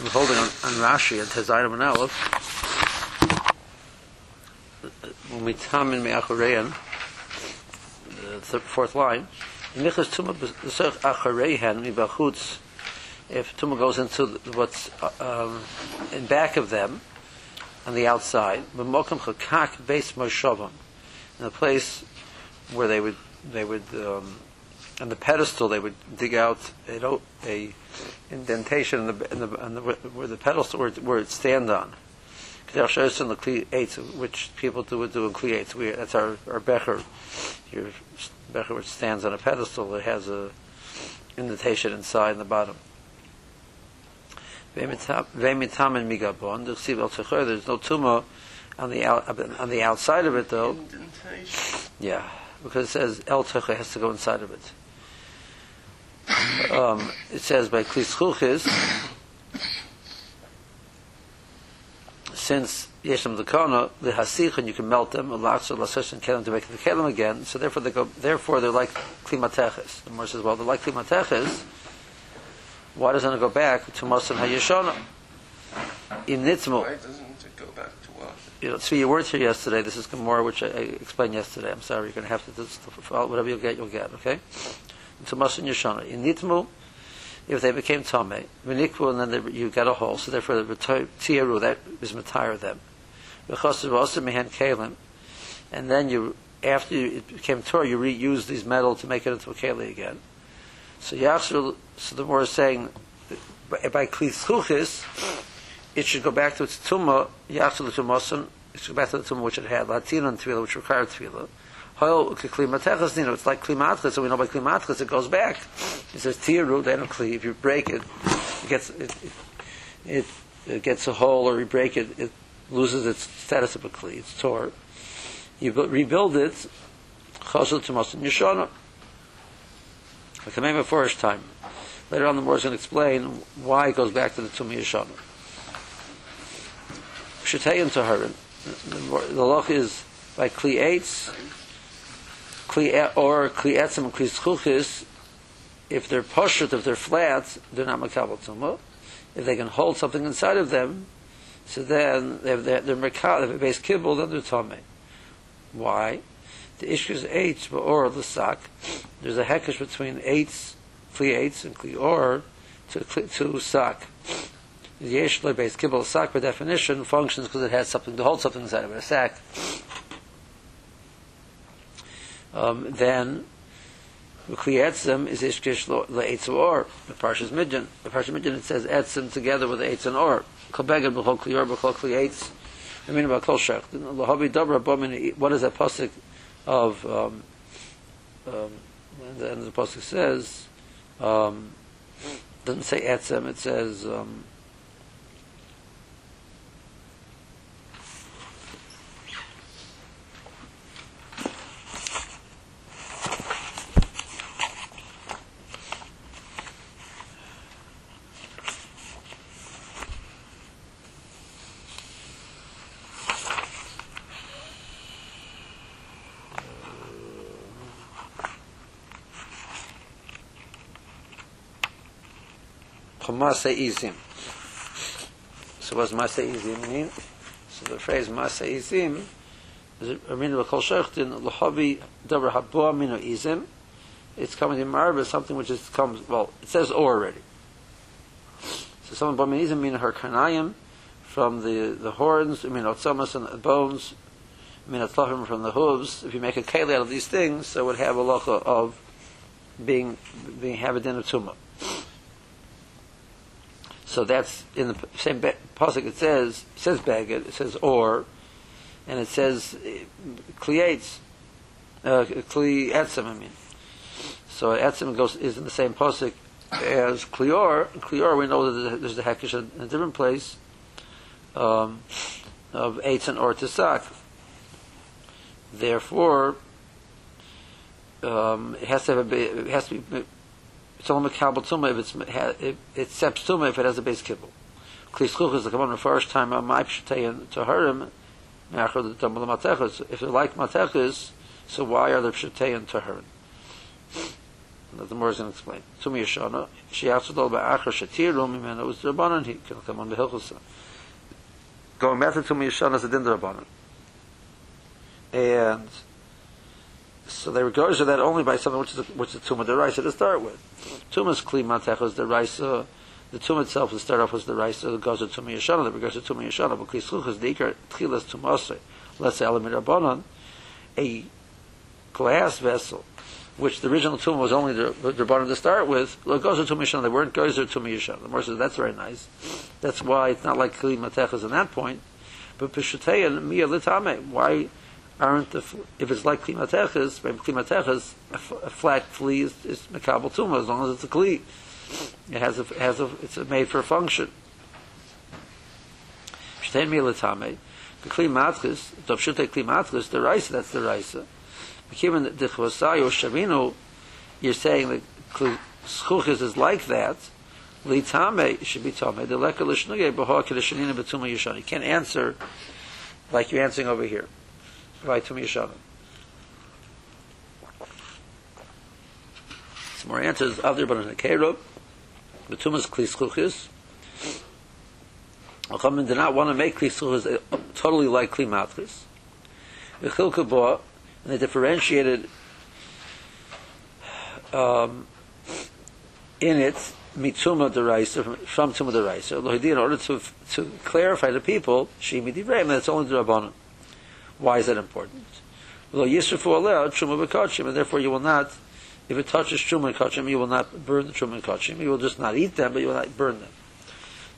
I'm holding on, on Rashi at Tezayin and Aleph. When we tam in Me'achoreyan, the fourth line, Nichas Tuma B'Sech Mibachutz, if Tuma goes into what's um, in back of them, on the outside, Chakak Beis in the place where they would, they would, um, on the pedestal, they would dig out a, a indentation in the, in the, in the, where the pedestal where, where it stand on. Which people do would do in Kli. We, that's our, our Becher. Your Becher which stands on a pedestal It has a indentation inside and the bottom. There's no tumor on the out, on the outside of it though. Indentation. Yeah, because it says El has to go inside of it um, it says by klischuchis, since yeshem dekana the hasich and you can melt them and lachs lasesh and kelim to make the kelim again. So therefore they go. Therefore they're like klimateches. The more says, well, they're like klimateches. Why doesn't it go back to Mosan Hayeshana? In Nitzmo. Why doesn't it go back to what? You know, three your words here yesterday. This is more which I, I explained yesterday. I'm sorry, you're going to have to do whatever you get, you'll get. Okay to Masan Yeshana. In Nitmu, if they became Tame, Vinikvu, and then they, you got a hole, so therefore the Tiaru, that is Matire them. V'chosav also Mehen Kalim, and then you, after you, it became Torah, you reuse these metal to make it into a Kali again. So Yachshul, so the more is saying, by, Klis it should go back to its Tumah, to Masan, it should go back to the Tumah which it had, Latina and Tefillah, which required Tefillah. It's like klimatchas, so we know by klimatchas it goes back. It says tiru, then. If you break it, it gets it, it, it, gets a hole, or you break it, it loses its status of a kli. It's tore. You rebuild it. Chazal to Mosin Yeshana. Like the name first time. Later on, the more is going to explain why it goes back to the Tumi Yeshana. Shetayim Taharin. The loch is by Kli Eitz, kli or kli etzem and kli schuchis, if they're poshut, if they're flat, they're not makabel. If they can hold something inside of them, so then they're they're, they're makabel, if base kibble, then they're tame. Why? The issue is eitz or the sak. There's a hekesh between eitz, kli eitz, and kli or to to sak. The yesh base kibble sak by definition functions because it has something to hold something inside of it, a sack um, then Etzem is Ishkish Le'etz Or, the Parshas Midjan. The Parshas Midjan it says Etzem together with Eitz and Or. Kobeged B'chol Klior B'chol Kli Eitz. I mean about Kol Shech. Lahavi Dobra Bomin, what is that pasuk of, um, um, and then the pasuk says, um, doesn't say Etzem, it says, um, Masa Izim. So what's Masa Izim mean? So the phrase Masa Izim is a meaning of Kol Shechtin, L'hobi Dabra Habua Mino Izim. It's coming in Marba, something which is comes, well, it says or already. So some Bama Izim mean her Kanayim, from the, the horns, I mean, Otsamas and the bones, I mean, Atlachim from the hooves. If you make a keli out of these things, so it would have a locha of being, being have a din of tumah. So that's in the same pasuk. It says says beged, it says or, and it says klietz, uh, kli etzem. I mean, so etzem goes is in the same pasuk as klior. Klior, we know that there's a hekish in a different place um, of eitz and or tisak. Therefore, um, it has to have a, it has to be it's only makabel tuma if it's if it's seps tuma if it has a base kibble. Kli is the command the first time on my pshatei to herim. Me'achar the double matechas. If they're like matechas, so why are they pshatei and to herim? The more is going to explain. Tumi Yeshana, she asked all about Achar Shatiru, Mimena was the Rabbanan, he can come on the Hilchusa. Going back to Tumi Yeshana is a Din Rabbanan. And so they regard to that only by something which is a, which is Tumah Deraisa to start with. Tumah is Kli Matech was Deraisa, the Tumah itself to start off was Deraisa, that goes to Tumah Yeshana, that regards to Tumah Yeshana, but Kli Sluch is the Ikar, Tchilas Tumah let's say Elamid Rabbanan, a glass vessel which the original tumah was only the, the bottom to start with, gozer tumah yishana, they weren't gozer tumah yishana. The Morse says that's very nice. That's why it's not like kli matechas in that point. But peshuteya miya litame. Why aren't the if it's like kli matechas, maybe kli matechas, a flat flea is, is mekabel tumah as long as it's a kli. It has a has a it's a made for a function. Peshuteya miya litame. The kli matchis, the pshutei kli matchis, the rice that's the rice given the chvasai or shavino, you're saying that schuchis is like that. Litame should be tame. The leka lishnuge b'ha kedeshanina b'tuma yishana. You can't answer like you're answering over here by tuma yishana. Some more answers. In the kerub, b'tumas kli schuchis. Chachamim did not want to make kli schuchis totally like kli matris. V'chilka bo and they differentiated um, in it mituma deraisa from, from tuma deraisa. In order to to clarify to people shimi divrei, that's only the rabbanon. Why is that important? Lo yisrafu aleh truma b'kachim, and therefore you will not, if it touches truma and kachim, you will not burn the truma and kachim. You will just not eat them, but you will not burn them.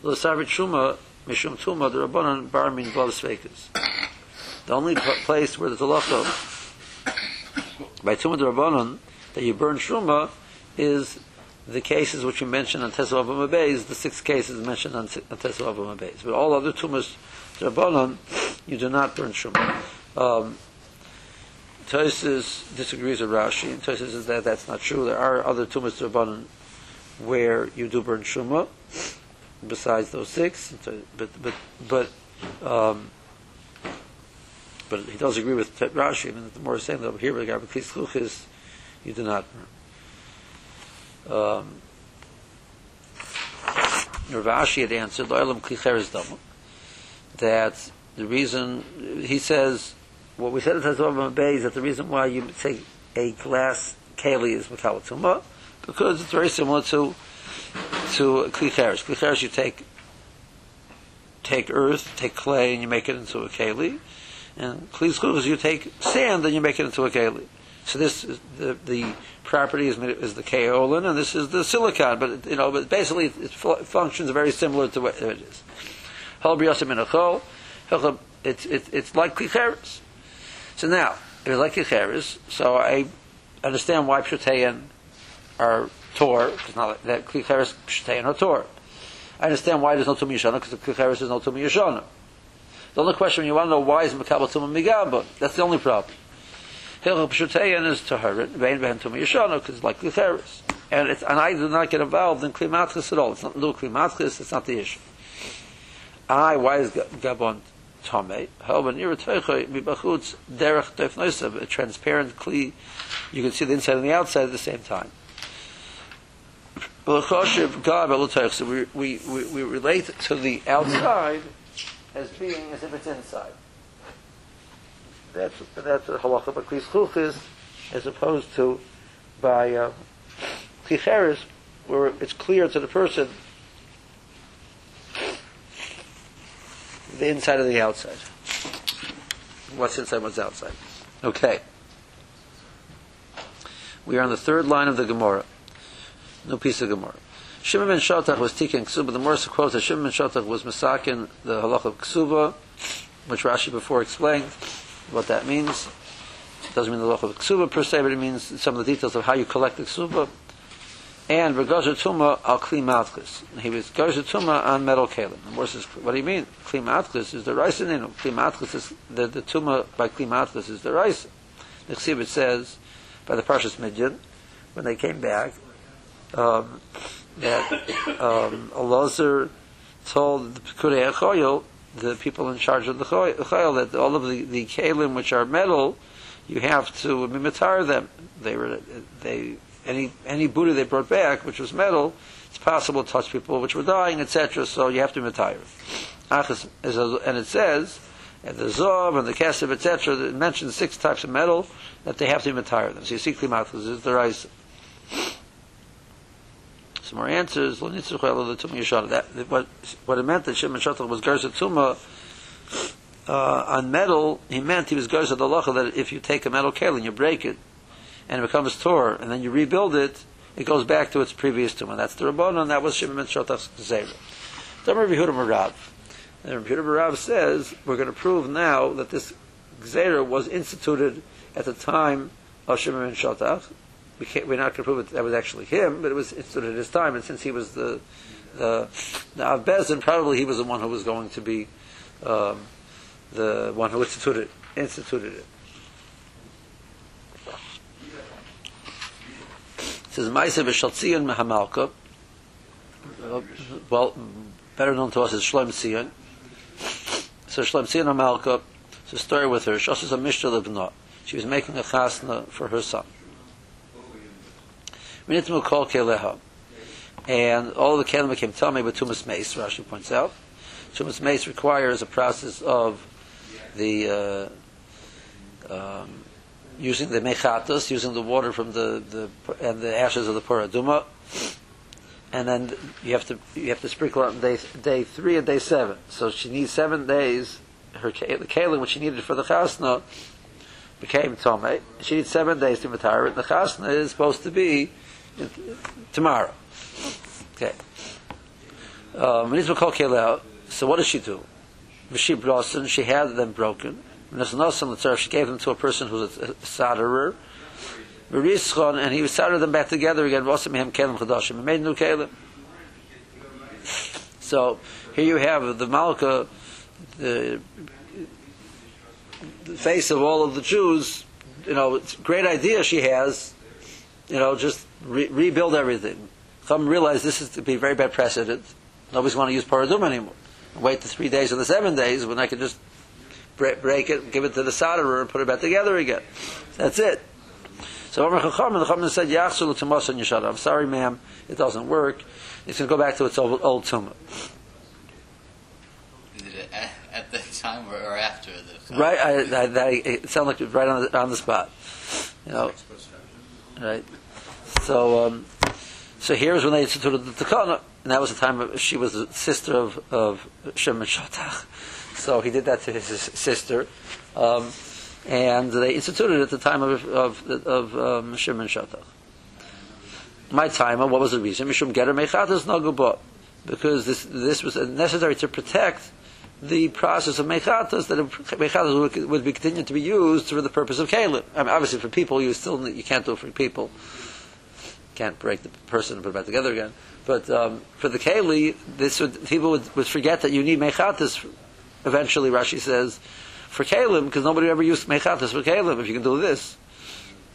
Sabri truma mishum tuma the rabbanon bar min The only place where the halacha by Tumah Rabbanon that you burn Shuma is the cases which you mentioned on Tesav Beis, the six cases mentioned on, on Tesav Beis. But all other Tumas Rabbanon, you do not burn Shuma. Um, Tosfos disagrees with Rashi, and Tosfos says that that's not true. There are other Tumas Rabbanon where you do burn Shuma, besides those six. But, but, but, um, but he does agree with Rashi. I mean, the more saying that here, regarding Klis is you do not. Um, Rashi had answered Loilam Klicheres Damu that the reason he says what we said at Tazov Bay is that the reason why you say a glass keli is Makalatuma because it's very similar to to Klicheres. Klicheres you take take earth, take clay, and you make it into a keli. And kli is you take sand and you make it into a keli. So this is the the property is, is the kaolin and this is the silicon, but you know, but basically it functions very similar to what it is. It's it's it's like klicheres. So now it's like klicheres, so I understand why pshutein are tor because not that klicheres pshutein are tor. I understand why there's no tum yishana because the is no tum yishana. The only question you want to know why is Makabal Tumah Migamba. That's the only problem. Hilchah Pshuteyan is Taharit, Vein Vein Tumah Yeshana, because it's like Licheris. And, it's, and I do not get involved in Klimatchis at all. It's not little Klimatchis, it's not the issue. I, why is Gabon Tomei? However, near Mibachutz, Derech Teif a transparent Kli, you can see the inside and the outside at the same time. So we, we, we, we relate to the outside as being as if it's inside. That's that's a halacha by klis is as opposed to by uh, where it's clear to the person the inside of the outside. What's inside, what's outside. Okay. We are on the third line of the Gemara. No piece of Gemara. Shimon ben Shatach was teaching Ksuba. The Morsa quotes that Shimon ben Shatach was masakin the halach of Ksuba, which Rashi before explained what that means. It doesn't mean the halach of Ksuba per se, but it means some of the details of how you collect the Ksuba. And Regazer Tuma al Kli Matkis. He was Gazer Tuma on metal kalim. The Morsa says, what do you mean? Kli Matkis is the rice in Kli Matkis is the, the Tuma by Kli Matkis is the rice. The Chsibit says by the Parshas Midyan when they came back. Um, that um, Elazar told the Pekudei HaChoyel, the people in charge of the Choyel, that all of the, the kalim which are metal, you have to mimitar them. They were they any any booty they brought back, which was metal, it's possible to touch people which were dying, etc. So you have to retire. And it says, and the zov and the kesef, etc. It mentions six types of metal that they have to retire them. So you see klimathus is the rice. Some more answers. That what what it meant that Shimon Shatal was garza tumah uh, on metal. He meant he was garza the that if you take a metal keli and you break it and it becomes tor and then you rebuild it, it goes back to its previous tumah. That's the rabbanon. That was Shimon Shatach's zera. Damer Yehuda Marav. And Yehuda Marav says we're going to prove now that this zera was instituted at the time of Shimon Shatach we we're not going to prove it that was actually him, but it was instituted at his time, and since he was the the, the Abbezin, probably he was the one who was going to be um, the one who instituted instituted it. Says Ma'aser b'Shaltzion mehamalka. Well, better known to us as Shlem Tzion. So Shlem Tzion Hamalka. It's a story with her. She a Mishnah She was making a chasna for her son. Minitmu kol keleha. And all the kelim became tummy with tumas mace, Rashi points out. Tumas mace requires a process of the uh, um, using the mechatos, using the water from the, the and the ashes of the paraduma, and then you have to you have to sprinkle on day day three and day seven. So she needs seven days. Her the kalim which she needed for the chasna became tome. She needs seven days to retire it. The chasna is supposed to be tomorrow. Okay. Um, so what does she do? She blossom, she had them broken. She gave them to a person who's a solderer. And he was soldered them back together again. He made new kelim. So here you have the Malka, the, the face of all of the Jews. You know, great idea she has. You know, just re- rebuild everything. Come realize this is to be very bad precedent. Nobody's going to use paradum anymore. Wait the three days or the seven days when I can just break it, give it to the solderer, and put it back together again. That's it. So Omar Chacham, the Chacham said, Yachsul Tumas and Yeshada. I'm sorry, ma'am, it doesn't work. It's going to go back to its old, old tumah. At the time or, or after the right? I, I, I, it sounded like right on the, on the spot. You know, right? So, um, so here's when they instituted the Takana, and that was the time of, she was the sister of, of Shimon Shatach. So he did that to his sister, um, and they instituted it at the time of, of, of um, Shimon Shatach. My time, what was the reason? Mishum Getter Mechatas Nagubot. Because this, this was necessary to protect the process of mechatas that mechatas would, would be continued to be used for the purpose of kalim. I mean, obviously, for people, you still you can't do it for people can't break the person and put it back together again. But um, for the keli, this would, people would, would forget that you need mechatis. Eventually, Rashi says for kalim because nobody ever used mechatis for kalim. If you can do this.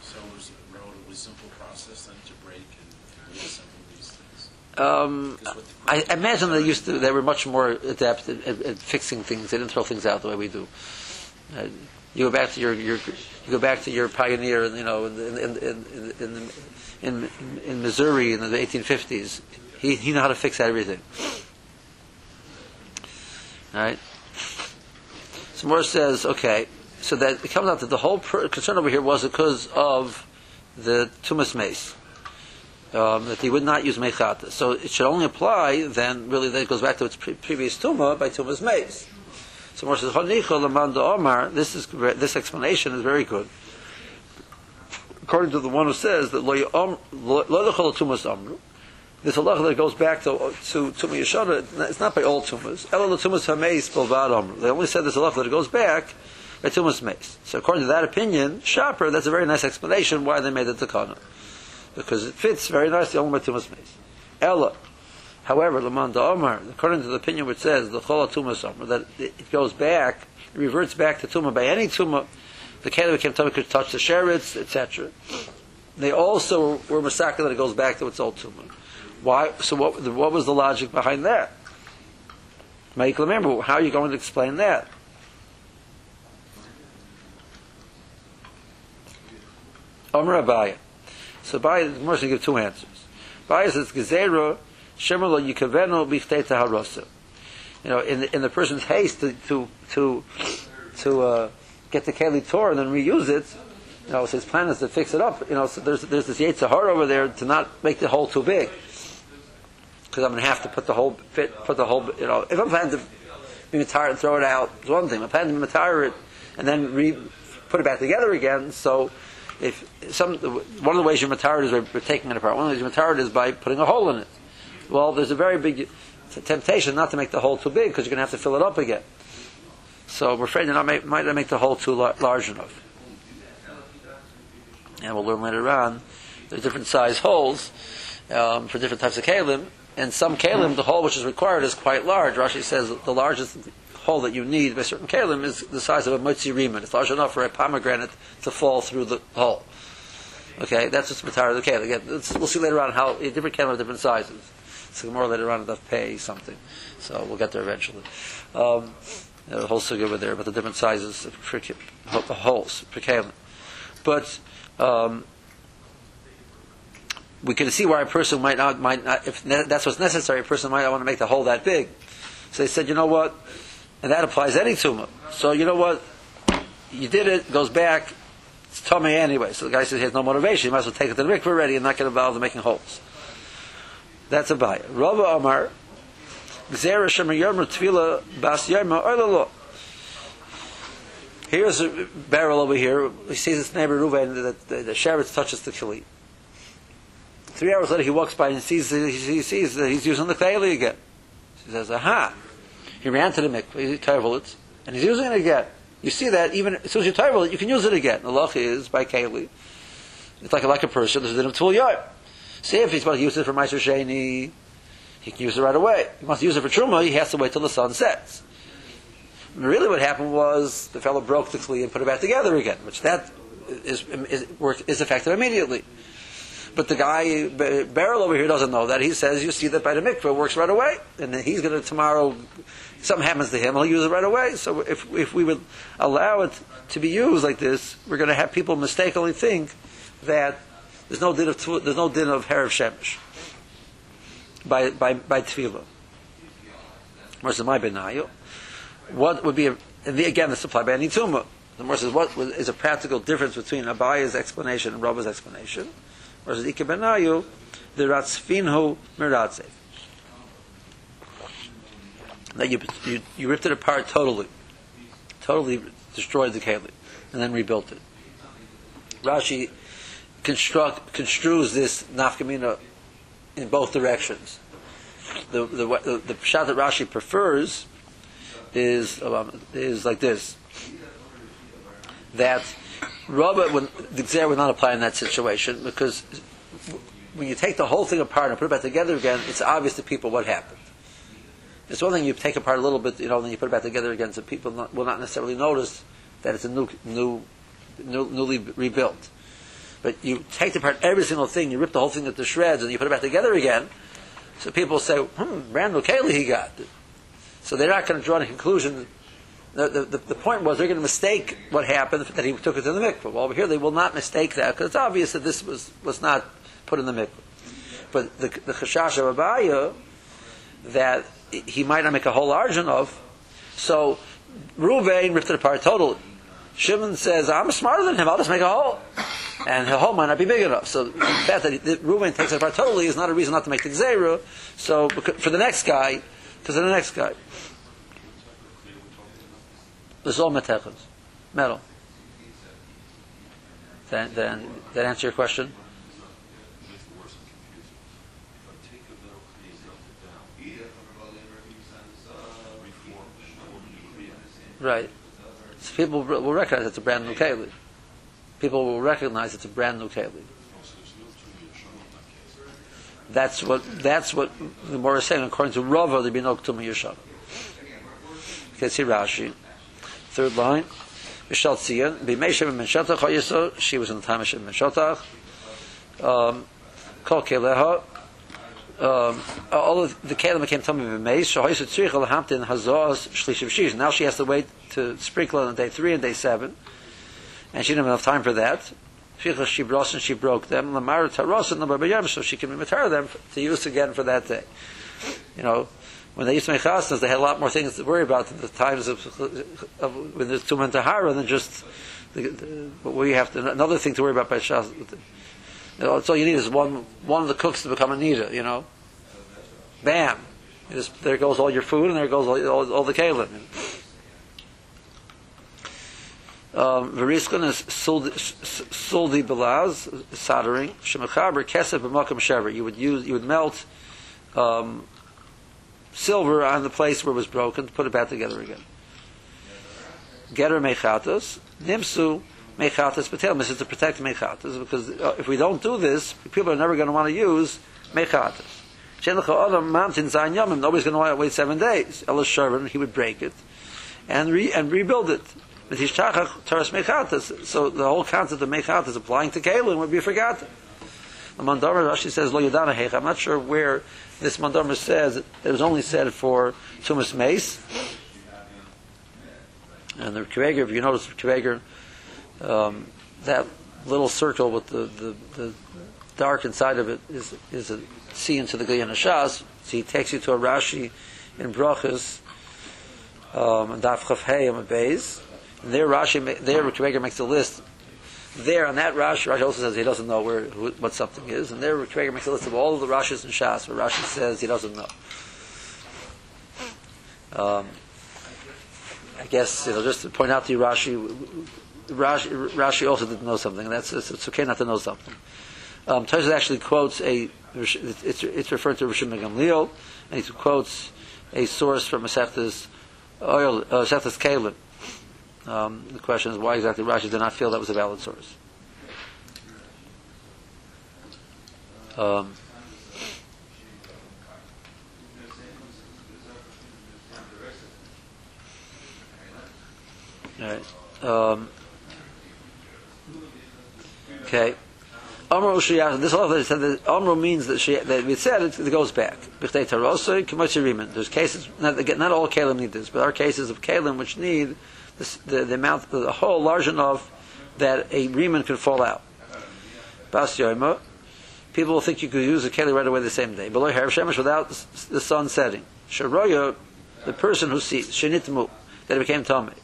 So it was a relatively simple process then to break and reassemble these things. Um, I imagine they used to. They were much more adept at, at, at, fixing things. They didn't throw things out the way we do. Uh, you go back to your, your you go back to your pioneer, you know, in, in, in, in, in the in, in Missouri in the 1850s. He, he knew how to fix everything. All right? So Moore says, okay, so that it comes out that the whole concern over here was because of the Tumas Mace. Um, that he would not use Mechata. So it should only apply then, really, that it goes back to its pre- previous Tuma by Tumas Mace. So Moore says, Omar, this, is, this explanation is very good according to the one who says that lo tumas amru. This halacha that goes back to to Tumah Yeshana, it's not by all tumas. Ela tumas hameis. They only said this halacha that it goes back by tumas meis. So according to that opinion, Shaper, that's a very nice explanation why they made the takana, because it fits very nicely only by tumas meis. Ella. However, Laman Omar, according to the opinion which says the Chola Tumas that it goes back, it reverts back to Tumah by any Tumah the Kedah became Tumah could touch the Sheretz, etc. They also were Masaka that it goes back to its old Tumah. Why? So what, what was the logic behind that? Make remember, how are you going to explain that? Omer Abaya. So Abaye, the Gemara give two answers. Abaye says, Gezerah, Shemer lo yikavenu bichtei taharosa. You know, in the, in the person's haste to, to, to, to uh, get the Keli Torah and then reuse it, you know, so his plan is to fix it up. You know, so there's, there's this Yetzirah over there to not make the hole too big. Because I'm going to have to put the whole fit, put the whole, you know, if I'm planning to be Matar and throw it out, it's one thing. I'm planning to Matar it and then re, put it back together again. So if some, one of the ways you Matar it is by, taking it apart. One of the ways you Matar it is by putting a hole in it. Well, there's a very big temptation not to make the hole too big because you're going to have to fill it up again. So we're afraid you might not make the hole too lar- large enough. And we'll learn later on there's different size holes um, for different types of kalim. And some kalim, the hole which is required is quite large. Rashi says the largest hole that you need by certain kalim is the size of a mutzi riman. It's large enough for a pomegranate to fall through the hole. Okay, that's what's matar the kalim. Again, we'll see later on how different kalim have different sizes. So more later on, they'll pay something. So we'll get there eventually. Um, the whole sugar over there, but the different sizes of the holes per kalim. But um, we can see why a person might not, might not, if ne- that's what's necessary, a person might not want to make the hole that big. So they said, you know what? And that applies any tumor. So you know what? You did it, goes back, it's tummy anyway. So the guy says he has no motivation, he might as well take it to the mikveh already and not get involved in making holes. That's a buy. Rava Omar, Gzera Shemer Yomer Tvila Bas Oilalo. Here's a barrel over here. He sees his neighbor Ruven that the, the touches the keli. Three hours later, he walks by and sees he sees that he's using the keli again. He says, "Aha!" He ran to the mikveh, he tovel it, and he's using it again. You see that even as soon as you tovel it, you can use it again. The loch is by keli. It's like a like a person. There's a tul yard. See if he's supposed to use it for Meiser Sheni, he can use it right away. If he wants to use it for Truma, he has to wait till the sun sets. And really what happened was the fellow broke the Kli and put it back together again, which that is, is, is effective immediately. But the guy, Beryl over here doesn't know that. He says, you see that by the mikveh, it works right away. And he's going to tomorrow, something happens to him, he'll use it right away. So if, if we would allow it to be used like this, we're going to have people mistakenly think that there's no din of, there's no din of Herav Shemesh by, by, by tefillah. Versus my benayu. What would be, a, and the, again, by any tumah. The Gemara says, what is a practical difference between Abaya's explanation and Rabba's explanation? Versus Ike benayu, the ratzfinhu miratze. That you, you, you ripped it apart totally. Totally destroyed the keli. And then rebuilt it. Rashi construct, construes this nafkamina in both directions. The the the, the shot that Rashi prefers is um, is like this. That Rabba, when the Xer would not apply in that situation because when you take the whole thing apart and put it back together again, it's obvious to people what happened. It's one thing you take apart a little bit, you know, then you put it back together again, so people not, will not necessarily notice that it's a new, new, new newly rebuilt. But you take apart every single thing, you rip the whole thing into shreds, and you put it back together again. So people say, "Hmm, brand new keli he got." So they're not going to draw any conclusion. The, the, the, point was they're going to mistake what happened that he took it to the mikveh. Well, over here they will not mistake that because it's obvious that this was, was not put in the mikveh. But the the chashash of Abaya that he might not make a hole large enough. So Ruvain ripped it apart totally. Shimon says, "I'm smarter than him. I'll just make a hole." and the hole might not be big enough. So the fact that Reuben takes it apart totally is not a reason not to make the gzeira. So for the next guy, because of the next guy, all metechas, metal. Then, then that answer your question? Right. So people will recognize it's a brand new keli. People will recognize it's a brand new keli. That's what that's what the Gemara is saying. According to Rava, there'd be no ktuma yeshana. Okay, see Rashi. Third line. Mishal Tzion, B'mei Shem Ben Shatach HaYisod, she was in the time of Shem Ben Shatach. Um, Kol Keleha, um, all of the Kalim became Tommy B'mei, so HaYisod Tzrich Al Hamtin Hazaz Shlish Shish. Now she has to wait to sprinkle on day three and day seven, and she didn't have enough time for that. Shvicha she bros and she broke them. Lamar taros and Lamar so she can retire them to use again for that day. You know, when they used to make chasnas, they had a lot more things to worry about the times of, of when there's Tumah and Tahara than just the, the, we have to, another thing to worry about by Shas. You know, all you need is one one of the cooks to become a nida, you know. Bam. There goes all your food and there goes all, all, all the kalim. Um, is suldi belaz, soldering. Shemachaber kesef b'makam shever. You would use, you would melt um, silver on the place where it was broken to put it back together again. Getter mechatos, nimsu mechatos patel. This is to protect mechatos because uh, if we don't do this, people are never going to want to use mechatos. Yomim, nobody's going to want to wait seven days. Elah Sherman, he would break it and re, and rebuild it. So the whole concept of mechatas applying to Kalim would be forgotten. The Mandamar Rashi says Lo Yadana. I'm not sure where this Mandamar says it was only said for Tumas Mace. And the Kveger, if you notice the Kveger, um, that little circle with the, the, the dark inside of it is is a see into the Gayana Shas. So he takes you to a Rashi in Brachas, um, and Daf Chaf Hey Beis. And there Rashi, there Rebbe makes a list. There on that Rashi, Rashi also says he doesn't know where who, what something is, and there Rebbe makes a list of all the Rashis and Shas where Rashi says he doesn't know. Um, I guess you know just to point out to you, Rashi, Rashi, Rashi also didn't know something, and that's it's, it's okay not to know something. Um, Tosfos actually quotes a it's, it's referred to Rishon Gamliel, and he quotes a source from Masechtas oil, uh, Masechtas Kalim. Um, the question is why exactly Rashi did not feel that was a valid source. Um, right. Um, okay. Amro Shiyach, this all said that Amro means that she, that we said it, it goes back. There's cases, not, again, not all Kalim need this, but there are cases of Kalim which need the, the, the amount, the hole large enough that a reman could fall out. Bas Yoima, people will think you could use a Keli right away the same day. Below Harav Shemesh without the sun setting. Sharoya, the person who sees, Shenitmu, that it became Tomei.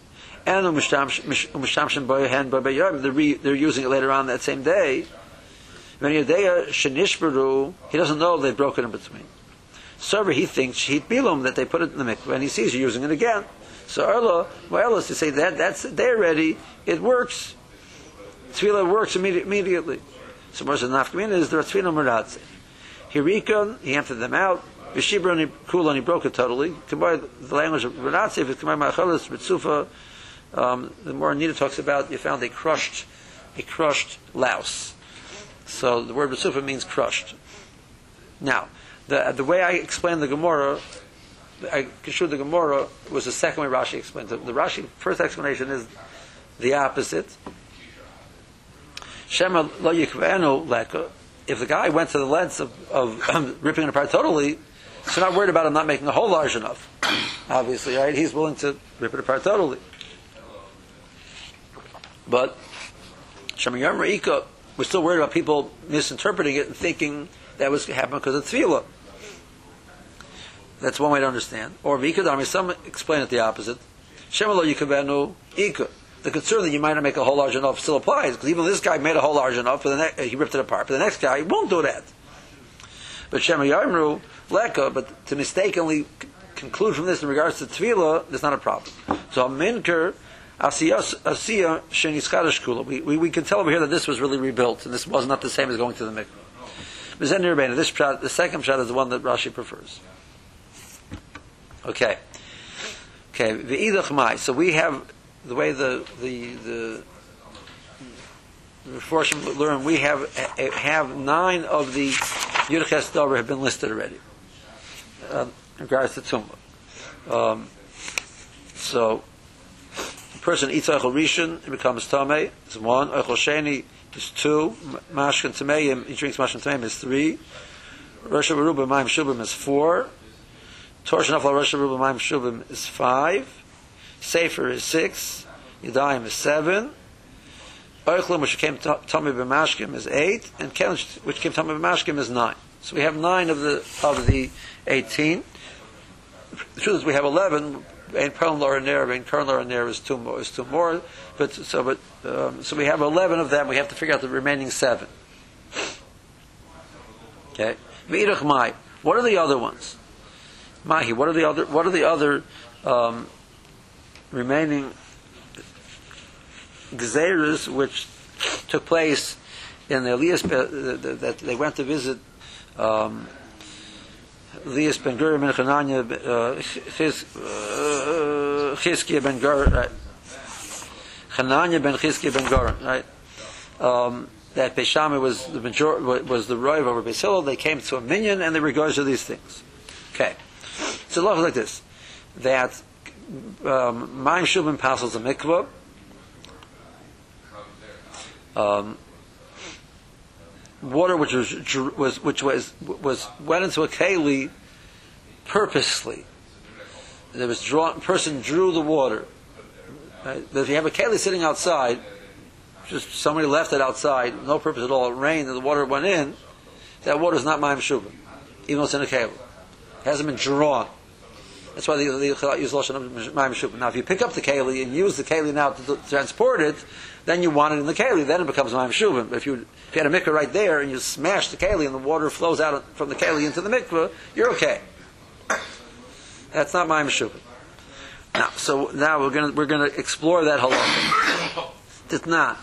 And Umishtamshin Boyahan Bobayom, they're using it later on that same day. When uh, Yedeya Shenishbaru, he doesn't know they've broken in between. Server, he thinks Sheet Bilum that they put it in the mikveh, and he sees you using it again. So Erla, well, is to say that that's they're ready, it works. Tefillah works immediate, immediately. So Mersa Nafkamina is the Tefillah Muratze. Hirikon, he emptied them out. And Kula, and he broke it totally. Combine the language of Muratze, if it's combined Machalis, Ritzufa, um, the more Anita talks about, you found a crushed, a crushed louse. So the word Basufa means crushed. Now, the, the way I explain the Gemara, I construed the Gemara was the second way Rashi explains it. The Rashi first explanation is the opposite. Shema lo yikvenu leka. If the guy went to the lengths of, of ripping it apart totally, so not worried about him not making a hole large enough. Obviously, right? He's willing to rip it apart totally. But Shema Yom we're still worried about people misinterpreting it and thinking that was happening because of tefillah. That's one way to understand. Or vikadami, some explain it the opposite. Shemalo yikabenu ika. The concern that you might not make a hole large enough still applies because even this guy made a hole large enough, but the ne- he ripped it apart. But the next guy won't do that. But Shema Yamru leka, but to mistakenly conclude from this in regards to tefillah, there's not a problem. So minker Asiya Sheniskadash Kula. We, we, we can tell over here that this was really rebuilt, and this was not the same as going to the mikveh. This the second pshat is the one that Rashi prefers. Okay. Okay, the idach. So we have the way the the the Reforshim learn. We have have nine of the Yudches Dover have been listed already. Uh, in regards to Tumah. Um, so the person eats Eichel Rishon, it becomes Tomei, is one. Eichel Sheni is two. Mashkan Tameim, he drinks Mashkan Tameim is three. Rosh Baruba Maim Shubim is four. Torah Shanafla Rosh Maim Shubim is five. Sefer is six. Yadayim is seven. Oichlim, which came to Tommy B'mashkim, is eight, and Kelen, which came to Tommy B'mashkim, is nine. So we have nine of the of the eighteen. The truth is, we have eleven. Pearl Laura Ner, Ein Kern Laura Ner is two more. Is two more. But so, but um, so we have eleven of them. We have to figure out the remaining seven. Okay. What are the other ones? Mahi. What are the other? What are the other um, remaining gzeras which took place in the Elias that they went to visit um, Elias ben Gur ben Chananya uh, uh, Chizkiah ben Gur right? Ben Chizkiah ben Gur right um, that Beishami was the major was the Roiv over Hillel. They came to a minion and they regarded these things. Okay, so love like this that um, Maim Shubim passes a mikvah. Um, water which was was which was was went into a keli purposely. There was drawn person drew the water. But if you have a keli sitting outside, just somebody left it outside, no purpose at all. It rained and the water went in. That water is not ma'im shuvim, even though it's in a keli. It hasn't been drawn. That's why the the Chalat use lashon of ma'im shuvim. Now, if you pick up the keli and use the keli now to, to transport it, then you want it in the keli. Then it becomes ma'im shuvim. But if you if you had a mikveh right there and you smash the keli and the water flows out from the keli into the mikveh, you're okay. That's not ma'im shuvim. Now, so now we're going we're to explore that halacha. It's not.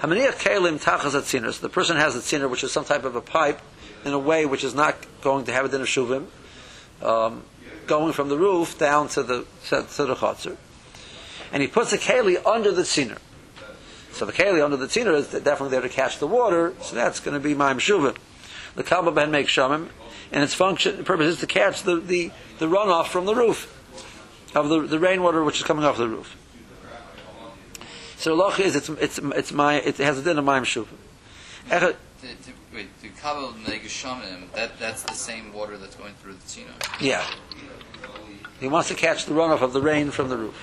Hamaniach kelim tachas atzinas. The person has a tziner, which is some type of a pipe, in a way which is not going to have a din of shuvim, um, going from the roof down to the to, to the chutzner. And he puts a keli under the tziner. So the keli under the tziner is definitely there to catch the water. So that's going to be my shuvim. The kabel ben makes shamim, and its function, the purpose is to catch the, the, the runoff from the roof of the, the rainwater which is coming off the roof. So the loch is it's it's it's my it has a din of ma'im shuvim. Echad- The, the, wait, the kabel negeshamim, that that's the same water that's going through the tzino. Yeah. He wants to catch the runoff of the rain from the roof.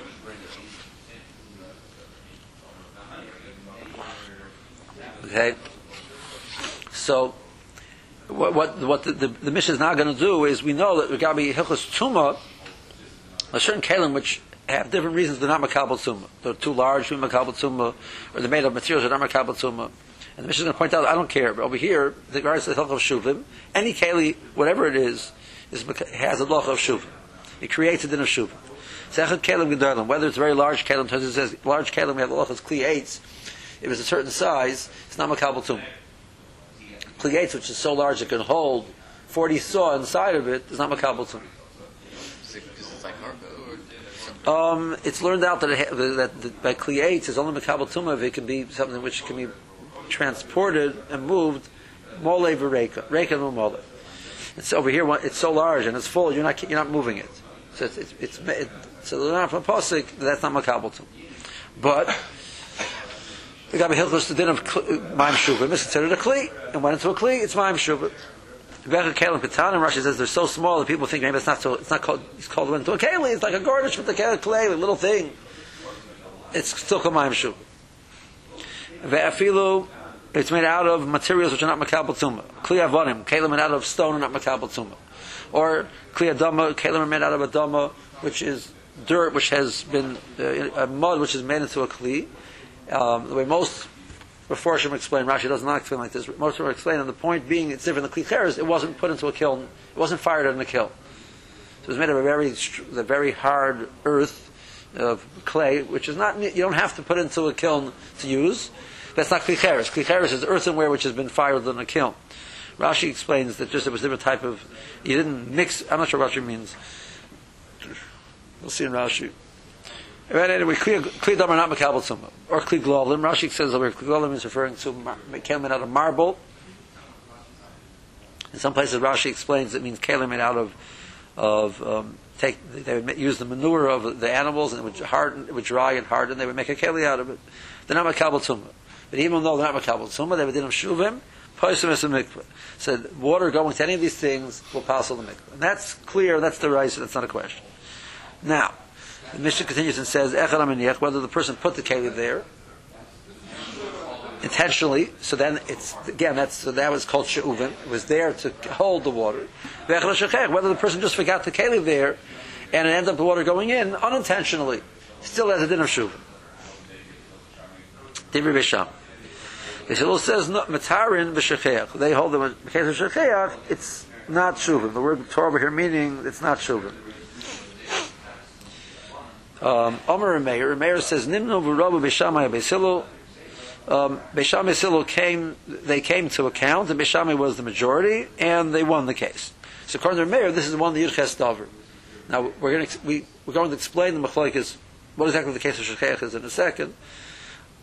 Okay. So, what what, what the, the, the mission is now going to do is we know that Regabi Hilchos Tuma, a certain kalim which have different reasons they're not makabel tzuma. They're too large to be makabel tzuma, or they're made of materials that are not makabel tzuma. And the mission is going to point out, I don't care, but over here, the regards to the hilch of shuvim, any keli, whatever it is, is has a loch of shuvim. It creates a din of shuvim. Second kelim gedolim, whether it's very large kelim, because it says large kelim, we have the kli eights. If it's a certain size, it's not makabel tzuma. Kli eights, which is so large it can hold 40 saw inside of it, is not makabel. Is cargo? Um, it's learned out that, it ha- that, that by Kliates, it's only Makabal Tumah if it can be something which can be transported and moved Mole Vereka, Reka no Mole. It's over here, it's so large and it's full, you're not, you're not moving it. So it's, it's, it's it, so they're not from Posik, that's not Makabal Tumah. But, the Gabi Hilchos, the din of Maim Shuvah, is considered a Kli, and went into a Kli, it's Maim Shuvah. Rebecca Kalim Katan in Russia says they're so small that people think maybe it's not so. It's not called. It's called into a keli. It's like a garnish with the clay, a little thing. It's still called mayim shu. Ve'afilu, it's made out of materials which are not makabel tumah. Kli avonim, kalim made out of stone and not makabel tumah. Or kli adama, kalim are made out of adama, which is dirt which has been uh, mud which is made into a kli. Um, the way most Raforshim explain, Rashi does not explain like this. Most of them explain, and the point being, it's different. The klicheres, it wasn't put into a kiln. It wasn't fired in a kiln. So it was made of a very, the very hard earth of clay, which is not. You don't have to put into a kiln to use. That's not klicheres. Klicheres is earthenware which has been fired in a kiln. Rashi explains that just it was a different type of. You didn't mix. I'm not sure what Rashi means. We'll see in Rashi. Right, anyway, Kli Kli Dam are not Makabal Tumah. Or Kli Glolim. Rashi says over Kli Glolim is referring to mar- made out of marble. In some places, Rashi explains it means Kelim made out of, of um, take, they would use the manure of the animals and it would harden, it would dry and harden, they would make a Keli out of it. They're not Makabal Tumah. But even though they're not Makabal Tumah, they would din them Shuvim, Poisim is a mikveh. So water going to any of these things will pass on the mikveh. And that's clear, that's the right, that's not a question. Now, the Mishnah continues and says, whether the person put the keli there, intentionally. So then it's again that's so that was called she'uvin. It was there to hold the water. Whether the person just forgot the keli there, and it ended up the water going in unintentionally, still has a din of shuvin. Divri. Yisrael says no, matarin v'shechech. They hold them in the case of shechech, it's not shuvin. The word Torah here meaning it's not shuvin. Um, Omer Meir, Meir says Nimnu v'robu b'shamay b'silu. Um, Beis Shammai Silo came, they came to account, and Beis Shammai was the majority, and they won the case. So according to Meir, this is one of the Yirches Dover. Now we're going to we, we're going to explain the machlokes, what exactly the case of Shechech is in a second,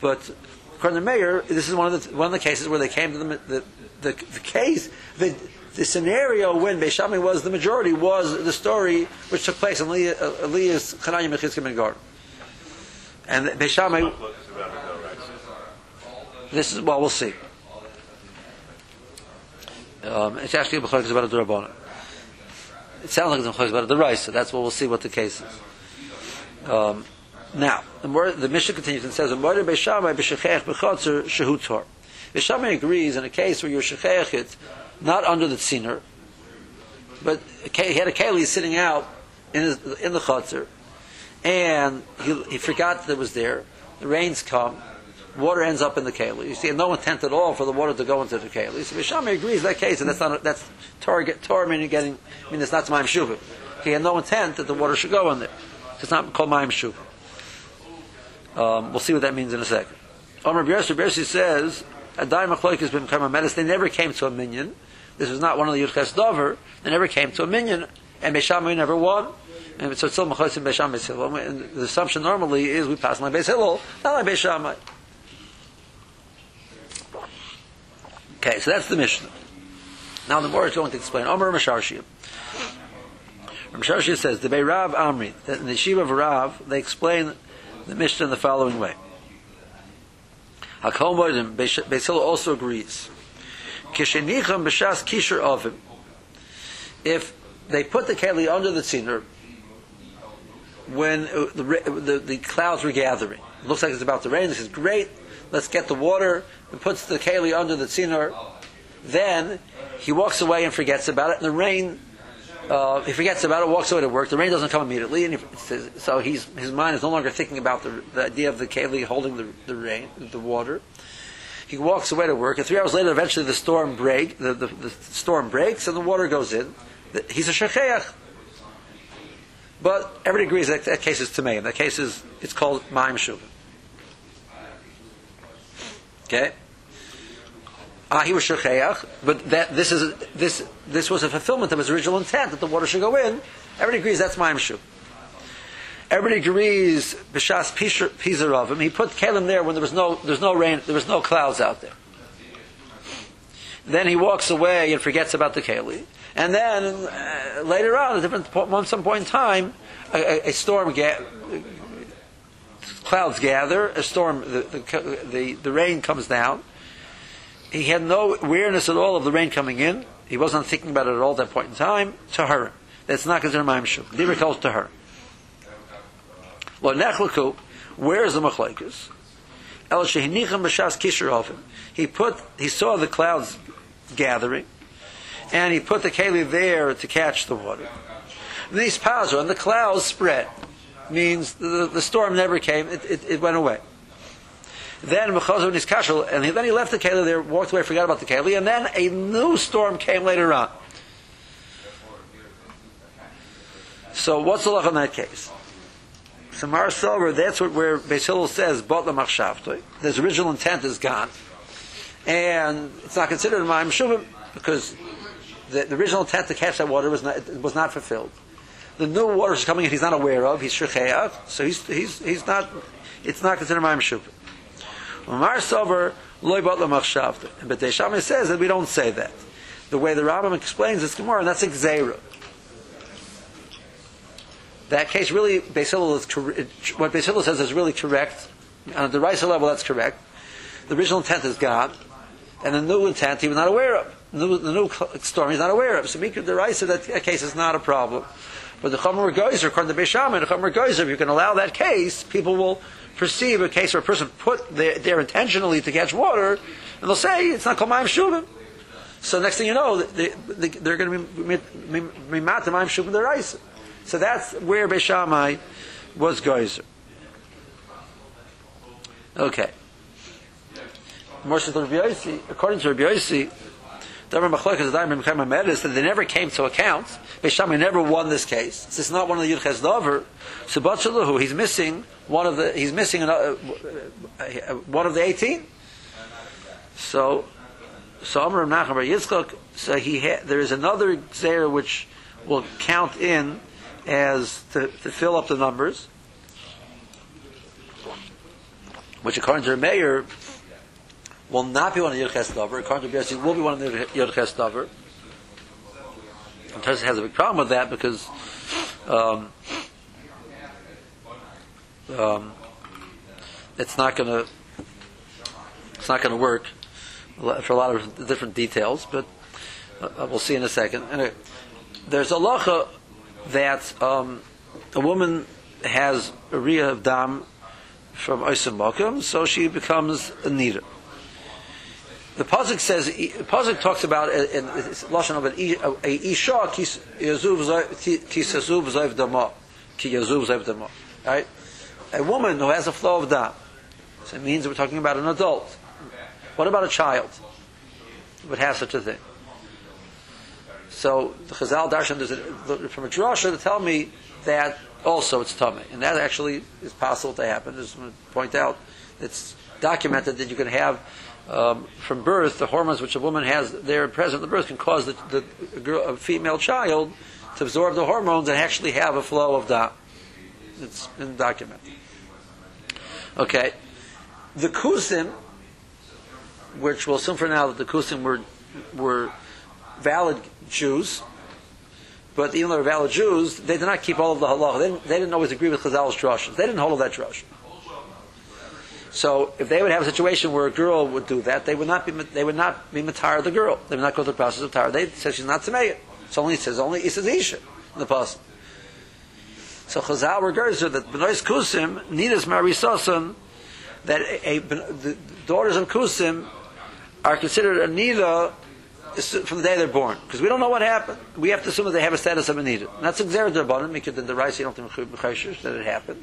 but according to Meir, this is one of the one of the cases where they came to the the, the, the case the the scenario when Beis Shammai was the majority was the story which took place in Elias Chananya Mechizkim and Gar. And Beis Shammai, this is well, we'll see. Um, it's actually a machlokes about a Durabana. It sounds like it's a machlokes about a Derais, so that's what we'll see what the case is. Um, now, the, more, the Mishnah continues and says, "Moeder beishamai b'shechech b'chotzer shehu tor." Beis Shammai agrees in a case where you're shechech it, not under the tziner, but he had a keli sitting out in, his, in the chotzer, and he, he forgot that it was there. The rains come, water ends up in the keli. You see, no intent at all for the water to go into the keli. So Beis Shammai agrees that case, and that's not that's Torah. Torah meaning getting. I mean, it's not Maim Shuvah. He had no intent that the water should go in there. It's not called Maim Shuvah. Um, we'll see what that means in a second. Omer Biersi, Biersi says, Adai Machloik has become a menace. They never came to a minion. This was not one of the Yudches Dover. They never came to a minion. And Beis Shammai never won. And so it's still Machloik and Beis Shammai Beis Hillel. And the assumption normally is we pass like Beis Hillel, not like Beis Shammai. Okay, so that's the Mishnah. Now the more is going to explain. Omer Masharshiyah. Masharshiyah says, the Rav Amri, the Shiva of Rav, they explain the Mishnah in the following way. Hakol Moedim, Beis also agrees. Kishenicham b'shas kisher ovim. If they put the keli under the tziner when uh, the, the, the clouds were gathering, it looks like it's about to rain. This is great. Let's get the water. And puts the keli under the tziner. Then he walks away and forgets about it, and the rain uh, he forgets about it, walks away to work. The rain doesn't come immediately, and he, so he's, his mind is no longer thinking about the, the idea of the keli holding the, the rain, the water. He walks away to work, and three hours later, eventually the storm break, the, the, the storm breaks, and the water goes in. He's a shecheach. But everybody agrees that that case is tamei. That case is it's called ma'im shuvah. Okay. Ah, he was shecheach, but that this is this this was a fulfillment of his original intent that the water should go in. Everybody agrees that's ma'im shu. Everybody agrees b'shas pizer of him. He put kelim there when there was no there's no rain, there was no clouds out there. Then he walks away and forgets about the keli. And then uh, later on, at different po- some point in time, a, a, a storm ga- clouds gather, a storm, the, the, the, the rain comes down he had no awareness at all of the rain coming in. He wasn't thinking about it at all at that point in time. To her. That's not considered Maim Shuv. Dibra calls to her. Well, Nechlaku, where is the Machlaikas? El Shehinicham B'Shas Kisher of him. He put, he saw the clouds gathering, and he put the keli there to catch the water. These pazer, and the clouds spread. Means the, the storm never came, it, it, it went away. Then Mechazon is kashel, and he, then he left the keli there, walked away, forgot about the keli, and then a new storm came later on. So what's the luck on that case? Samar Silver, that's what where Hillel says, Bot Machshavtoi. His original intent is gone. And it's not considered a Ma'am Shuvim because the, the, original intent to catch that water was not, was not fulfilled. The new water is coming in he's not aware of, he's Shecheach, so he's, he's, he's not, it's not considered Ma'am Shuvim. Umar Sover loy bat lamachshavta. And the Shammai says that we don't say that. The way the Rambam explains this Gemara, and that's Gzeira. That case really, Beis Hillel is what Beis Hillel says is really correct. On the Raisa level, that's correct. The original intent is God, and the new intent he was not aware of. The new, the new storm he's not aware of. So Mikra the Raisa, that case is not a problem. But the Chomer Geyser, according to Beis Shammai, the Chomer Geyser, if you can allow that case, people will perceive a case where a person put there, there intentionally to catch water, and they'll say it's not called Mayim Shuvim. So next thing you know, they, they're going to be mimat Mayim Shuvim Deraisa. So that's where Beis Shammai was Geyser. Okay. According to Rabbi Yossi, that they never came to account. Beis Shammai never won this case. This is not one of the Yudches Dover. Shaluhu, he's missing one of the he's missing another, uh, uh, one of the eighteen. So, so Amar Nachman Yitzchak. So he ha- there is another zera which will count in as to, to fill up the numbers, which according to the mayor will not be one of the Dover. According to Biyasi, will be one of the Yudches Dover. And Tosfos has a big problem with that because um, um, it's not going to it's not going to work for a lot of different details, but uh, we'll see in a second. Anyway, there's a lacha that um, a woman has a riyah of dam from Oisim so she becomes a nida. The pasuk says, pasuk talks about uh, uh, in lashon of an a isha ki yazuv zayv dama, ki yazuv zayv dama. Right, a woman who has a flow of dam. So it means we're talking about an adult. What about a child? Would have such a thing. So the Chazal Darshan there's from a drasha to tell me that also it's tummy, and that actually is possible to happen. I just want to point out it's documented that you can have um, from birth the hormones which a woman has there present at the birth can cause the, the girl, a female child to absorb the hormones and actually have a flow of dam. It's been documented. Okay, the kusim, which we'll assume for now that the kusim were were valid Jews, but even though they're valid Jews, they did not keep all of the halacha. They didn't, they didn't always agree with Chazal's drushes. They didn't hold that drush. So if they would have a situation where a girl would do that, they would not be they would not be matar the girl. They would not go through the process of tar. They say she's not tzemeya. It's only it says only it in the pasuk. So Chazal regards her that benois kusim nidas marisasan that a, a, the daughters of kusim are considered a nida from the day they're born, because we don't know what happened. We have to assume that they have a status of a nida. That's exered derbanim because in the rice you don't have that it happened.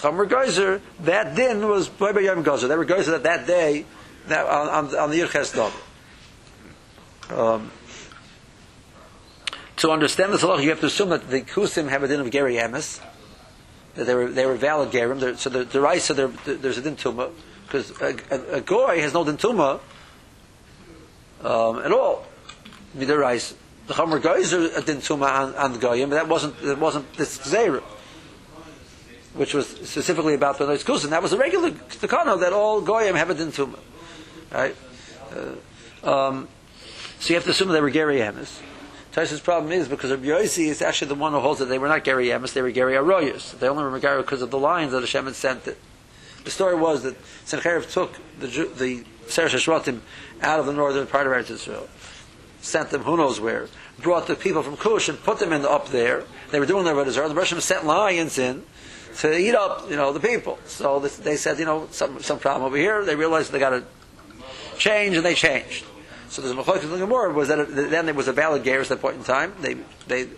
Chamer Geyser, that din was by Yom Geyser. Were Geyser that that day that on, on, the Yirches Dov. Um, to understand this halacha, you have to assume that the Kusim have a din of Geri Emes, that they were they were valid Gerim. So the the rice, so there's a din tuma because a, a, a, goy has no din tuma um, at all. Midarice. The Chomer Geyser a din tuma on, on the goyim, but that wasn't that wasn't this Zera which was specifically about the Nois Kusin. That was a regular takana that all goyim have a din tuma, right? Uh, um, so you have to assume they were Gary Emes. Taisha's problem is because Rabbi Yossi is actually the one who holds that they were not Gary Emes, they were Gary Arroyos. They only were Gary because of the lines that Hashem had sent. It. The story was that Sennacherib took the the Seresh Shvatim out of the northern part of Eretz Israel, sent them who knows where, brought the people from Kush and put them in up there. They were doing their Avodah The Russians sent lions in to eat up, you know, the people. So this, they said, you know, some some problem over here. They realized they got to change, and they changed. So there's a machlokes in the Gemara was that then there was a valid gear at that point in time. They they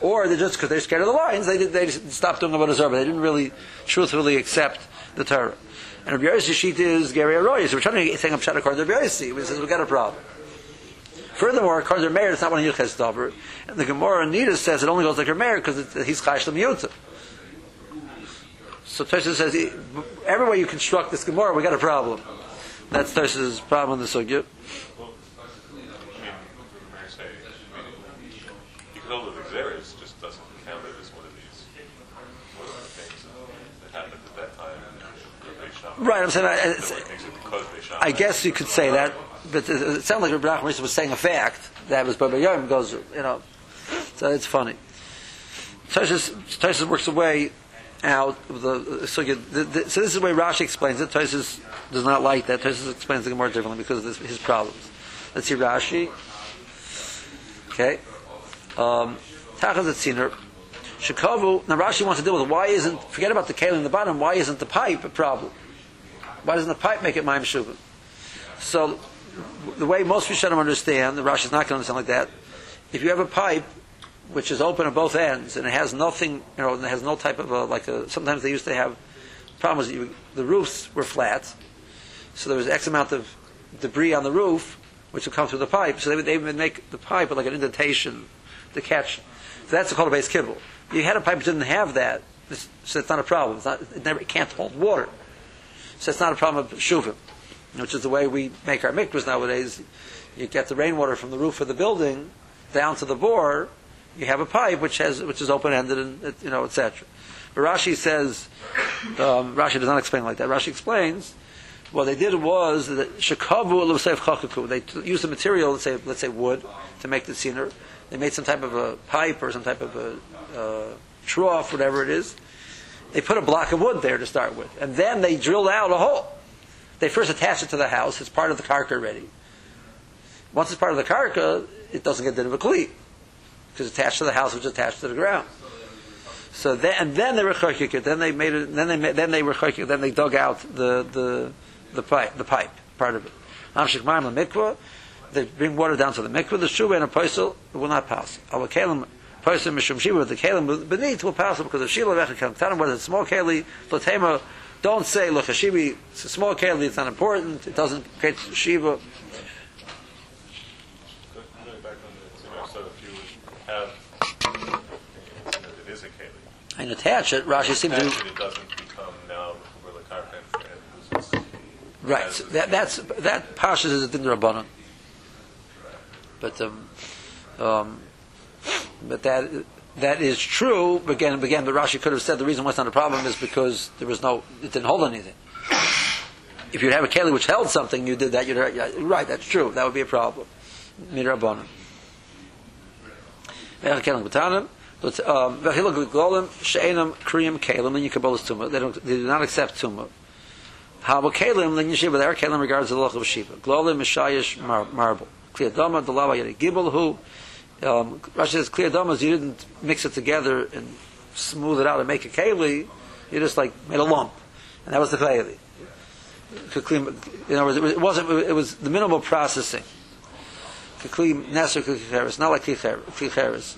or they just because they're scared of the lions, they did, they stopped doing about Azar, but they didn't really truthfully accept the Torah. And Rabbi Yossi sheet is Gary Arroyo. So we're trying to take up Shad according to Rabbi Yossi. He says we've got a problem. Furthermore, according to Meir, it's not one of Yuches Dover. And the Gemara Nita says it only goes like her Meir because he's Chayish Lamiyutzah. So Tosha says, every way you construct this Gemara, we got a problem. That's Tosha's problem in the Sugya. Right, I'm saying, I, I guess you could say that, but it sounds like Rabbi Nachman was saying a fact that was Baba Yom goes, you know, so it's funny. Tosha works away out the so, you, the, the, so this is the way Rashi explains it. Tosfos does not like that. Tosfos explains it more differently because of this, his problems. Let's see Rashi. Okay. Um, Shekavu, now Rashi wants to deal with why isn't, forget about the keli in the bottom, why isn't the pipe a problem? Why doesn't the pipe make it Maim Shuvim? So, the way most Rishonim understand, the Rashi's not going to understand like that, if you have a pipe which is open at both ends and it has nothing, you know, it has no type of a, like a, sometimes they used to have problems that you, the roofs were flat, so there was X amount of debris on the roof, which would come through the pipe, so they would, they would make the pipe like an indentation to catch. So that's called a base kibble. You had a pipe that didn't have that, so it's not a problem. It's not, it, never, it can't hold water. So it's not a problem of shuvim, which is the way we make our mikvahs nowadays. You get the rainwater from the roof of the building down to the bore. You have a pipe which has which is open ended and you know etc. But Rashi says um, Rashi does not explain like that. Rashi explains what they did was that chakaku. They used the material, let's say let's say wood, to make the scener. They made some type of a pipe or some type of a uh, trough, whatever it is. They put a block of wood there to start with, and then they drilled out a hole. They first attach it to the house. It's part of the karka already. Once it's part of the karka, it doesn't get rid of a kli because it's attached to the house, which is attached to the ground. So then, and then they were chokik. Then they made it. Then they ma- then they were chokik. Then they dug out the the the pipe, the pipe part of it. Amshik mayim mikvah. They bring water down to the mikvah. The shuva and a posel will not pass. Our kalim posel mishum shiva. The kalim beneath will pass because vechak kalim. Tell them what it's small keli latema. Don't say look. It's a small keli. It's not important. It doesn't create shiva. Go- Going back on the, you know, so if you would have, you know, it is a keli. And attach it. Rashi seems to. Actually, it doesn't become now where the carpet and. Right. So that that's that pashas is a din rabbanon. But um, um, but that that is true. Again, again, but Rashi could have said the reason why it's not a problem is because there was no, it didn't hold anything. If you have a keli which held something, you did that. Yeah, right. That's true. That would be a problem. Midrabanan. But um, v'chiluk golim she'enam kriyim kelim and yikabolas tumah. They don't. They do not accept tumah. How about kelim? Then yeshiva there kelim regards the loch of shiva. Glolim mishayish mar- marble. Kliyadama dalawa yedi gibel who. Um, Rashi says kliyadama is you didn't mix it together and smooth it out and make a keli. You just like made a lump, and that was the keli. In other words, it was- it wasn't. It was the minimal processing. Kli neser klicheres, not like klicheres.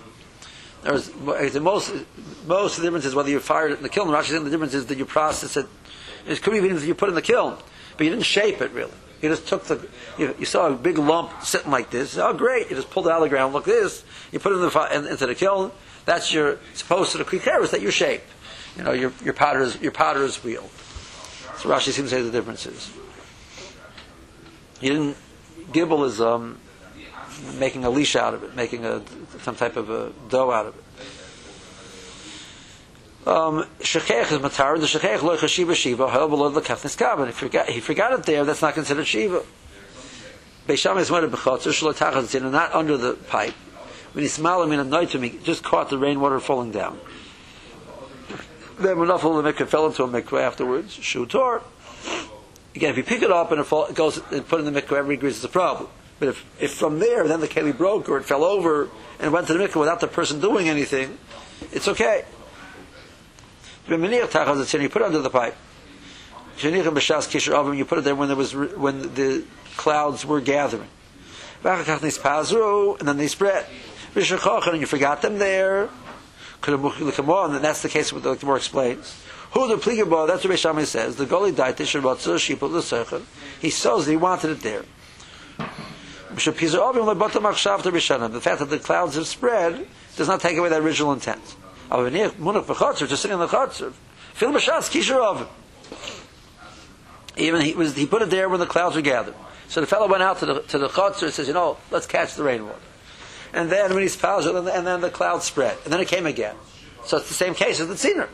There's the most most of the difference is whether you fire it in the kiln. Rashi saying the difference is that you process it. It could even if you put it in the kiln, but you didn't shape it really. You just took the. You, you saw a big lump sitting like this. Oh, great! You just pulled it out of the ground. Look this. You put it in the in, into the kiln. That's your supposed to the klicheres that you shape. You know your your potter's your potter's wheel. So Rashi seems to say the difference is. You didn't. Gibble is um, making a leash out of it, making a some type of a dough out of it. Um, is matar. The shechech lo chashiva shiva hel below the kafnis kavan. If he forgot, it there, that's not considered shiva. Beisham is one of bechotzer shlo tachas in not under the pipe. When he smiled in a night to me, just caught the rainwater falling down. Then when of the mikveh fell into a mikveh afterwards, shu tor. Again, if you pick it up and it, fall, it goes and put it in the mikveh, everybody agrees it's a problem. But if, if from there, then the keli broke or it fell over and went to the mikveh without the person doing anything, it's okay. You put it under the pipe. You put it there when there was when the clouds were gathering. And then they spread. And you forgot them there. And that's the case with the Gemara explains. Who the pligaba? That's what Beis Shammai says. The goli l'seichel. He that he wanted it there. The fact that the clouds have spread does not take away that original intent. Just sitting in the chutzner. Fil b'shas kisher oven. Even he was he put it there when the clouds were gathered. So the fellow went out to the to the chutzner and says, you know, let's catch the rainwater. And then when he's fouled, and then- and then the clouds spread, and then it came again. So it's the same case as the tziner.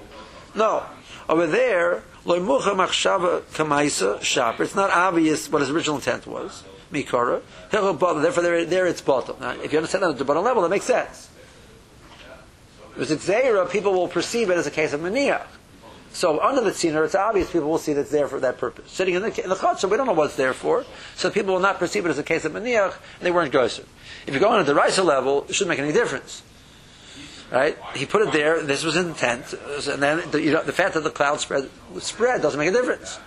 No, over there, loy mucha machshava kamaisa shaper. It's not obvious what his original intent was. Mikora. Therefore, there, there it's bottom. Now, if you understand that at the bottom level, that makes sense. Because it's Zera, people will perceive it as a case of mania. So under the tziner, it's obvious people will see that it's there for that purpose. Sitting in the, in the chutzner, we don't know what it's there for, so people will not perceive it as a case of maniach, and they weren't goser. If you go on at the Raisa level, it shouldn't make any difference. Right? He put it there. This was intent, and then the, you know, the fact that the cloud spread spread doesn't make a difference.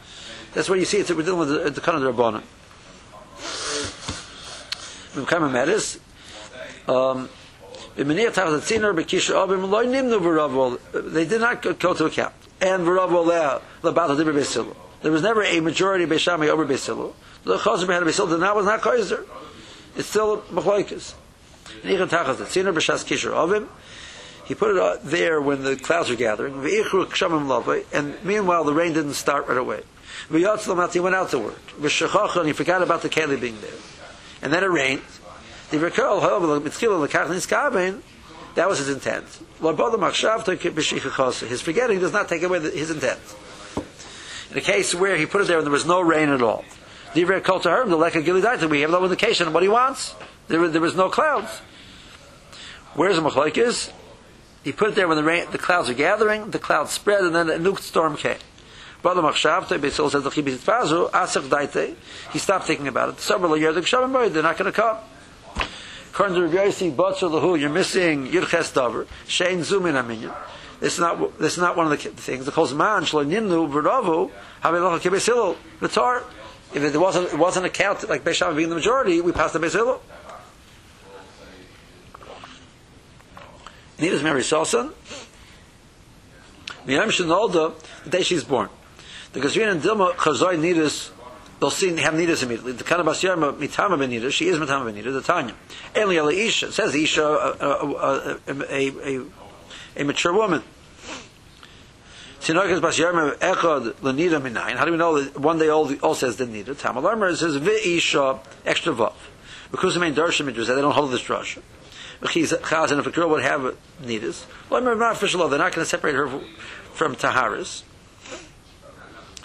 That's what you see. It's we're dealing with the, the kind of the rabbanon. Mekayim Medes. Um, B'meniyat tachas tziner b'kisha avim nimnu v'rav They did not go to account. And b'silu. There was never a majority b'shami over b'silu. The chazir b'had b'silu. The now was not kaiser. It's still avim. He put it uh, there when the clouds were gathering. And meanwhile, the rain didn't start right away. He went out to work. And he forgot about the keli being there. And then it rained. The that was his intent. His forgetting does not take away the, his intent. In a case where he put it there and there was no rain at all, we have no indication of what he wants. There, there was no clouds. Where's the machlaik is? He put it there when the rain, the clouds are gathering, the clouds spread, and then a new storm came. Says, "L'chi b'titfazu, asach daite." He stopped thinking about it. Several years, the they're not going to come. You're missing Zumin. This is not, this is not one of the things. The Kol Man, Shlo Nimnu, V'rovu, Havilocha Kibesilu, V'tor. If it wasn't, it wasn't a count like Beishav being the majority, we passed the Besilu. Nidus Mary Salson. Miyam Shinolda, the day she's born. The Gazrin and Dilma Chazoi Nidus, they'll see have Nidus immediately. The Kana Bas Mitama Ben Nidus, she is Mitama Ben Nidus, the Tanya. Eli Eli Isha, it says Isha, a, a, a, a, a mature woman. Tinokas Bas Yarma Echad Lenida Minayin. How do we know that one day all says the Nida? Tamal Armer says Vi Isha, extra vav. Because the main Darshan Midrash, they don't hold this Drasha. Chazan, if a girl would have nidus, well, I'm not official. They're not going to separate her from taharis.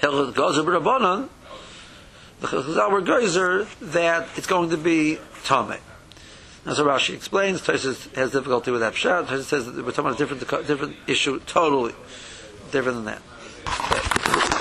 Hell, Gozer Rabbanon. The Chazal were Gozer, that it's going to be tame. As Rashi explains, Tosfos has difficulty with that pshat. Tosfos says that we're talking about a different, different issue, totally different than that.